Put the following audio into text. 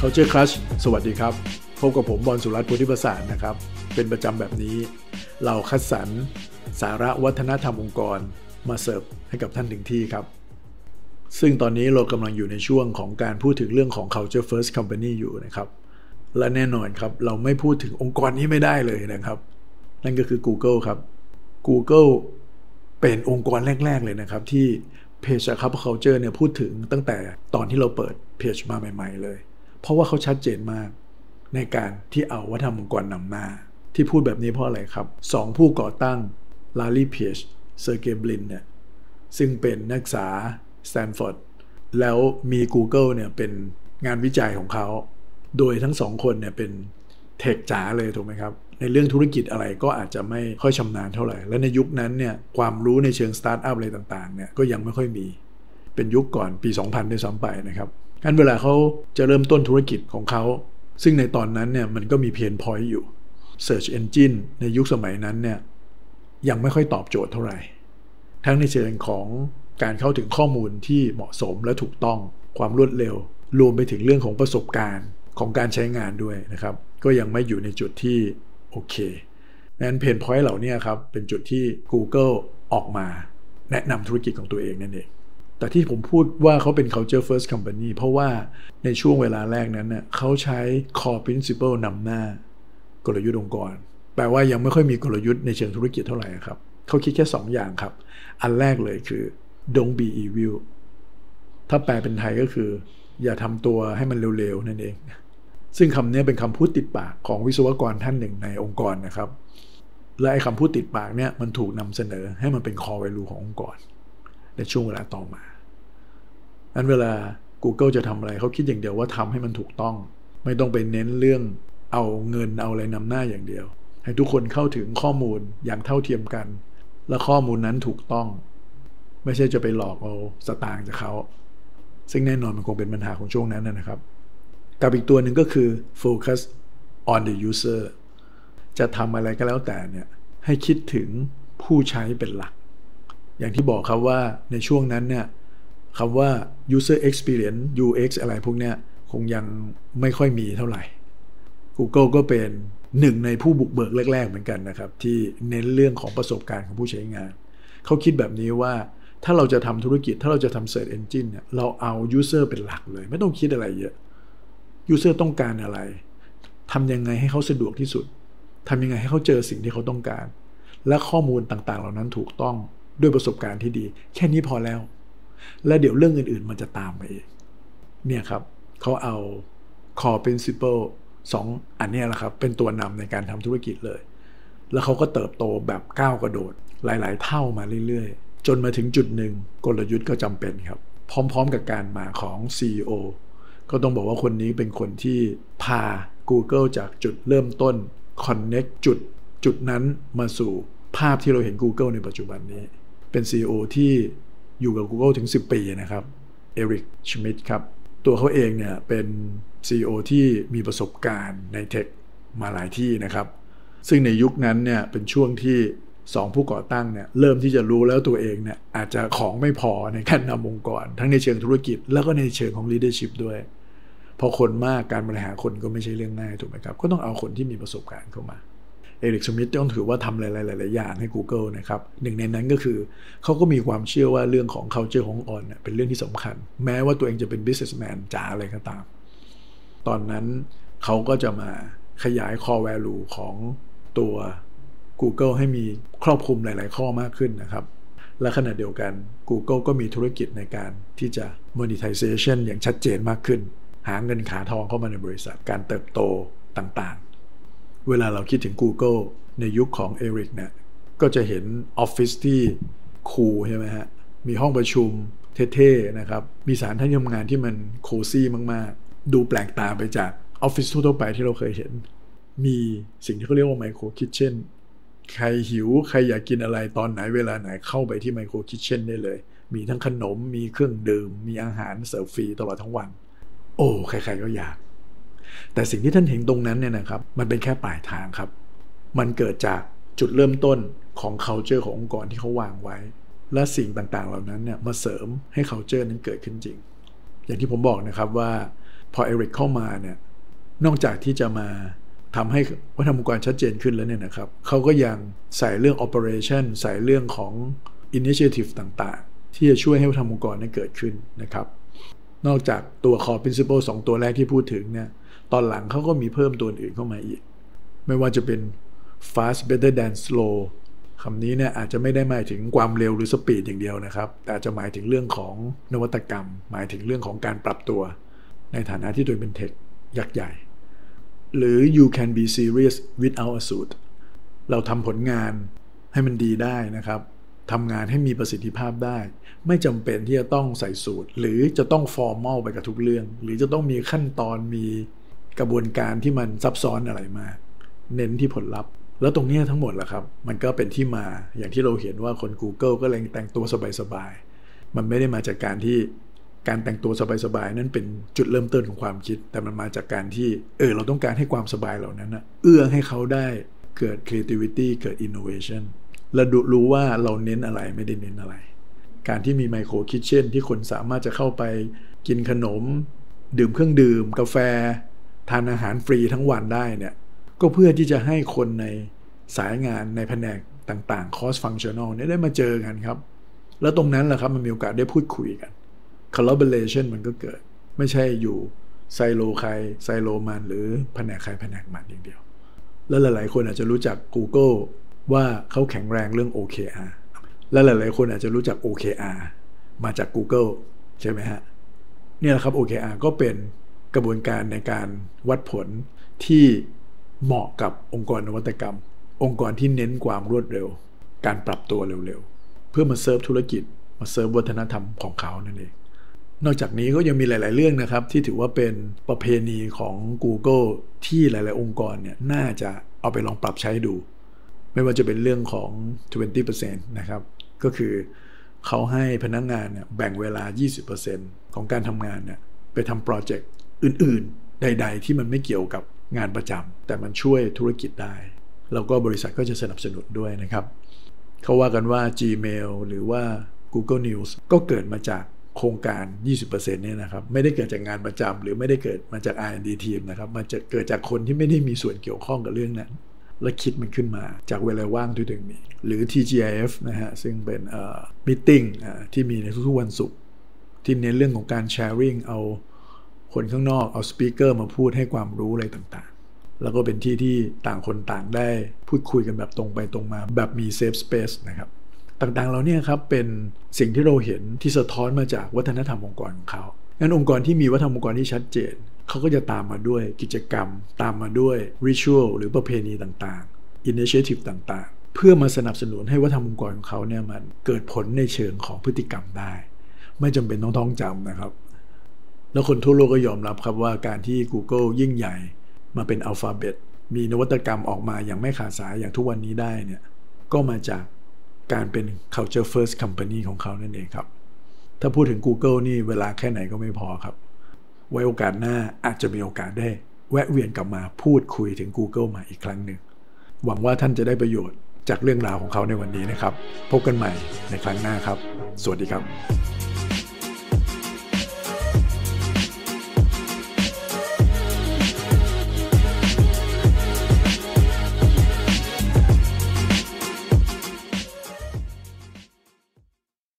Culture Crush สวัสดีครับ พบกับผมบอลสุรัตน์พุทธิประสานนะครับ เป็นประจำแบบนี้ เราคัดสรรสาระวัฒนธรรมองค์กรมาเสิร์ฟให้กับท่านถึงที่ครับ ซึ่งตอนนี้เรากำลังอยู่ในช่วงของการพูดถึงเรื่องของ culture first company อยู่นะครับ และแน่นอนครับ เราไม่พูดถึงองค์กรนี้ไม่ได้เลยนะครับ นั่นก็คือ Google ครับ Google เป็นองค์กรแรก ๆ เลยนะครับ ที่เพจครับ culture เนี่ยพูดถึงตั้งแต่ตอนที่เราเปิดเพจมาใหม่ ๆ เลย เพราะว่าเขาชัดเจนมากในการที่เอาวัฒนธรรมองค์กรนำหน้า ที่พูดแบบนี้เพราะอะไรครับสองผู้ก่อตั้งแลร์รีเพจเซอร์เกย์บรินเนี่ยซึ่งเป็นนักศึกษาสแตนฟอร์ดแล้วมี Google เนี่ยเป็นงานวิจัยของเขา โดยทั้งสองคนเนี่ยเป็น tech จ๋าเลยถูกไหมครับ ในเรื่องธุรกิจอะไรก็อาจจะไม่ค่อยชำนาญเท่าไหร่ และในยุคนั้นเนี่ยความรู้ในเชิงสตาร์ทอัพอะไรต่างๆเนี่ยก็ยังไม่ค่อยมี เป็นยุคก่อนปี 2000ด้วยซ้ำไปนะครับงั้นเวลาเขาจะเริ่มต้นธุรกิจของเขา ซึ่งในตอนนั้นเนี่ยมันก็มี pain point อยู่ Search Engine ในยุคสมัยนั้นเนี่ยยังไม่ค่อยตอบโจทย์เท่าไหร่ ทั้งในเชิงของการเข้าถึงข้อมูลที่เหมาะสมและถูกต้องความรวดเร็ว รวมไปถึงเรื่องของประสบการณ์ของการใช้งานด้วยนะครับ ก็ยังไม่อยู่ในจุดที่โอเคนั้น pain point เหล่านี้ครับ เป็นจุดที่ Google ออกมา แนะนำธุรกิจของตัวเองนั่นเอง แต่ที่ผมพูดว่าเขาเป็น culture first company เพราะว่าในช่วงเวลาแรกนั้นเน่ยเขาใช้ core principle นำหน้ากลยุทธ์องค์กร แปลว่ายังไม่ค่อยมีกลยุทธ์ในเชิงธุรกิจเท่าไหร่ครับ เขาคิดแค่ 2 อย่างครับ อันแรกเลยคือ don't be evil ถ้าแปลเป็นไทยก็คือ อย่าทำตัวให้มันเร็วๆ นั่นเอง ซึ่งคำนี้เป็นคำพูดติดปากของวิศวกรท่านหนึ่งในองค์กรนะครับ และไอ้คำพูดติดปากเนี่ยมันถูกนำเสนอให้มันเป็น core value ขององค์กร ในช่วงเวลาต่อมานั้นเวลา Google จะทำอะไรเขาคิดอย่างเดียวว่าทำให้มันถูกต้อง ไม่ต้องไปเน้นเรื่องเอาเงินเอาอะไรนำหน้าอย่างเดียว ให้ทุกคนเข้าถึงข้อมูลอย่างเท่าเทียมกัน และข้อมูลนั้นถูกต้อง ไม่ใช่จะไปหลอกเอาสตางค์จากเขา ซึ่งแน่นอนมันคงเป็นปัญหาของช่วงนั้นนะครับกับอีกตัวหนึ่งก็คือ focus on the user จะทำอะไรก็แล้วแต่เนี่ยให้คิดถึงผู้ใช้เป็นหลัก อย่างที่บอกครับว่าในช่วงนั้นเนี่ยคำว่า user experience UX อะไรพวกเนี้ยคงยังไม่ค่อยมีเท่าไหร่ Google ก็เป็นหนึ่งในผู้บุกเบิกแรก ๆ เหมือนกันนะครับ ที่เน้นเรื่องของประสบการณ์ของผู้ใช้งาน เขาคิดแบบนี้ว่าถ้าเราจะทำธุรกิจถ้าเราจะทำ Search Engine เนี่ยเราเอา User เป็นหลักเลย ไม่ต้องคิดอะไรเยอะ User ต้องการอะไรทำยังไงให้เขาสะดวกที่สุดทำยังไงให้เขาเจอสิ่งที่เขาต้องการ และข้อมูลต่างๆ เหล่านั้นถูกต้อง ด้วยประสบการณ์ที่ดี แค่นี้พอแล้ว และเดี๋ยวเรื่องอื่นๆ มันจะตามไปเองเนี่ยครับเขาเอา core principle สองอันนี้แหละครับ เป็นตัวนำในการทำธุรกิจเลย แล้วเขาก็เติบโตแบบก้าวกระโดด หลาย ๆ เท่ามาเรื่อย ๆ จนมาถึงจุดหนึ่งกลยุทธ์ก็จำเป็นครับ พร้อม ๆ กับการมาของ CEO ก็ต้องบอกว่าคนนี้เป็นคนที่พา Google จากจุดเริ่มต้น Connect จุดจุดนั้นมาสู่ภาพที่เราเห็น Google ในปัจจุบันนี้ เป็น CEO ที่อยู่กับ Google ถึง 10 ปีนะครับเอริกชมิดครับ ตัวเขาเองเนี่ยเป็น CEO ที่มีประสบการณ์ในเทคมาหลายที่นะครับ ซึ่งในยุคนั้นเนี่ยเป็นช่วงที่สองผู้ก่อตั้งเนี่ยเริ่มที่จะรู้แล้วตัวเองเนี่ยอาจจะของไม่พอในการนำองค์กร ทั้งในเชิงธุรกิจ แล้วก็ในเชิงของ leadership ด้วย พอคนมากการบริหารคนก็ไม่ใช่เรื่องง่ายถูกไหมครับ ก็ต้องเอาคนที่มีประสบการณ์เข้ามา เอริกสมิธต้องถือว่าทำหลายๆอย่างให้ Google นะครับหนึ่งในนั้นก็คือ เขาก็มีความเชื่อว่าเรื่องของ culture ขององค์กรเป็นเรื่องที่สำคัญ แม้ว่าตัวเองจะเป็น businessman จ๋าอะไรก็ตาม ตอนนั้นเขาก็จะมาขยาย core value ของตัว Google ให้มีครอบคลุมหลาย ๆ ข้อมากขึ้นนะครับ และขณะเดียวกัน Google ก็มีธุรกิจในการที่จะ monetization อย่างชัดเจนมากขึ้น หาเงินขาทองเข้ามาในบริษัทการเติบโตต่างๆ เวลาเราคิดถึง Google ในยุคของเอริกเนี่ยก็จะเห็นออฟฟิศที่คูลใช่ไหมฮะ มีห้องประชุมเท่ๆนะครับ มีสานที่ทำงานที่มันcozy มากๆ ดูแปลกตาไปจากออฟฟิศทั่วไปที่เราเคยเห็น มีสิ่งที่เขาเรียกว่า micro kitchen ใครหิว ใครอยากกินอะไรตอนไหนเวลาไหนเข้าไปที่ micro kitchen ได้เลย มีทั้งขนมมีเครื่องดื่ม มีอาหารเสิร์ฟฟรีตลอดทั้งวัน โอ้ ใครๆก็อยาก แต่สิ่งที่ท่านเห็นตรงนั้นเนี่ยนะครับ มันเป็นแค่ปลายทางครับ มันเกิดจากจุดเริ่มต้นของ culture ขององค์กรที่เขาวางไว้ และสิ่งต่างๆ เหล่านั้นเนี่ยมาเสริมให้ culture นั้นเกิดขึ้นจริง อย่างที่ผมบอกนะครับว่าพอเอริกเข้ามาเนี่ยนอกจากที่จะมาทำให้วัฒนธรรมองค์กรชัดเจนขึ้นแล้วเนี่ยนะครับเขาก็ยังใส่เรื่อง operation ใส่เรื่องของ initiative ต่างๆ ที่จะช่วยให้วัฒนธรรมองค์กรนั้นเกิดขึ้นนะครับ นอกจากตัว core principle 2 ตัวแรกที่พูดถึงเนี่ยตอนหลังเขาก็มีเพิ่มตัวอื่นเข้ามาอีก ไม่ว่าจะเป็น fast better than slow คำนี้เนี่ยอาจจะไม่ได้หมายถึงความเร็วหรือ speed อย่างเดียวนะครับ แต่อาจจะหมายถึงเรื่องของนวัตกรรม หมายถึงเรื่องของการปรับตัว ในฐานะที่ตัวเป็น tech ยักษ์ใหญ่ หรือ you can be serious without a suit เราทำผลงานให้มันดีได้นะครับ ทำงานให้มีประสิทธิภาพได้ ไม่จำเป็นที่จะต้องใส่สูท หรือจะต้อง formal ไปกับทุกเรื่อง หรือจะต้องมีขั้นตอนมีกระบวนการที่มันซับซ้อนอะไรมา เน้นที่ผลลัพธ์ แล้วตรงนี้ทั้งหมดแหละครับ มันก็เป็นที่มาอย่างที่เราเห็นว่าคน Google ก็เลยแต่งตัวสบายๆมันไม่ได้มาจากการที่การแต่งตัวสบายๆนั้นเป็นจุดเริ่มต้นของความคิด แต่มันมาจากการที่เออเราต้องการให้ความสบายเหล่านั้นนะเอื้อให้เขาได้เกิด creativity เกิด innovation และดูรู้ว่าเราเน้นอะไรไม่ได้เน้นอะไร การที่มีไมโครคิทเช่นที่คนสามารถจะเข้าไปกินขนม ดื่มเครื่องดื่ม กาแฟ ทานอาหารฟรีทั้งวันได้เนี่ย ก็เพื่อที่จะให้คนในสายงานในแผนกต่างๆ cross functional เนี่ยได้มาเจอกันครับ แล้วตรงนั้นแหละครับมันมีโอกาสได้พูดคุยกัน collaboration มันก็เกิด ไม่ใช่อยู่ไซโลใครไซโลมันหรือแผนกใครแผนกมันอย่างเดียว แล้วหลายๆ คนอาจจะรู้จัก Google ว่าเขาแข็งแรงเรื่อง OKR และหลาย ๆ คนอาจจะรู้จัก OKR มาจาก Google ใช่ไหมฮะ เนี่ยแหละครับ OKR ก็เป็นกระบวนการในการวัดผลที่เหมาะกับองค์กรนวัตกรรม องค์กรที่เน้นความรวดเร็ว การปรับตัวเร็ว ๆ เพื่อมาเซิร์ฟธุรกิจ มาเซิร์ฟวัฒนธรรมของเขานั่นเอง นอกจากนี้ก็ยังมีหลาย ๆ เรื่องนะครับ ที่ถือว่าเป็นประเพณีของ Google ที่หลาย ๆ องค์กรเนี่ยน่าจะเอาไปลองปรับใช้ดู ไม่ว่าจะเป็นเรื่องของ 20%นะครับ ก็คือเขาให้พนักงงานเนี่ยแบ่งเวลา 20%ของการทำงานเนี่ยไปทำโปรเจกต์อื่นๆ ใด ๆ ที่มันไม่เกี่ยวกับงานประจำแต่มันช่วยธุรกิจได้ แล้วก็บริษัทก็จะสนับสนุนด้วยนะครับ เขาว่ากันว่า Gmail หรือว่า Google News ก็เกิดมาจากโครงการ 20%เนี่ยนะครับ ไม่ได้เกิดจากงานประจำหรือไม่ได้เกิดมาจาก R&D ทีมนะครับ มันจะเกิดจากคนที่ไม่ได้มีส่วนเกี่ยวข้องกับเรื่องนั้น และคิดมันขึ้นมา จากเวลาว่างที่ตัวเองมีหรือ TGIF นะฮะ ซึ่งเป็นเอ่อ meeting ที่มีในทุกๆวันศุกร์ที่เน้นเรื่องของการ sharing เอาคนข้างนอกเอา speaker มาพูดให้ความรู้อะไรต่างๆ แล้วก็เป็นที่ที่ต่างคนต่างได้พูดคุยกันแบบตรงไปตรงมาแบบมี safe space นะครับต่างๆเหล่านี้ครับเป็นสิ่งที่เราเห็นที่สะท้อนมาจากวัฒนธรรมองค์กรของเขา งั้นองค์กรที่มีวัฒนธรรมองค์กรที่ชัดเจนเขาก็จะตามมาด้วยกิจกรรม ตามมาด้วยริชวลหรือประเพณีต่างๆอินิเชทีฟต่างๆ เพื่อมาสนับสนุนให้วัฒนธรรมองค์กรของเขาเนี่ยมันเกิดผลในเชิงของพฤติกรรมได้ ไม่จำเป็นต้องท่องจำนะครับ แล้วคนทั่วโลกก็ยอมรับครับว่าการที่ Google ยิ่งใหญ่มาเป็นอัลฟาเบตมีนวัตกรรมออกมาอย่างไม่ขาดสายอย่างทุกวันนี้ได้เนี่ยก็มาจากการเป็น culture first company ของเขานั่นเองครับ ถ้าพูดถึง Google นี่เวลาแค่ไหนก็ไม่พอครับ ไว้โอกาสหน้าอาจจะมีโอกาสได้ แวะเวียนกลับมาพูดคุยถึง Google มาอีกครั้งหนึ่ง หวังว่าท่านจะได้ประโยชน์จากเรื่องราวของเขาในวันนี้นะครับ พบกันใหม่ในครั้งหน้าครับ สวัสดีครับ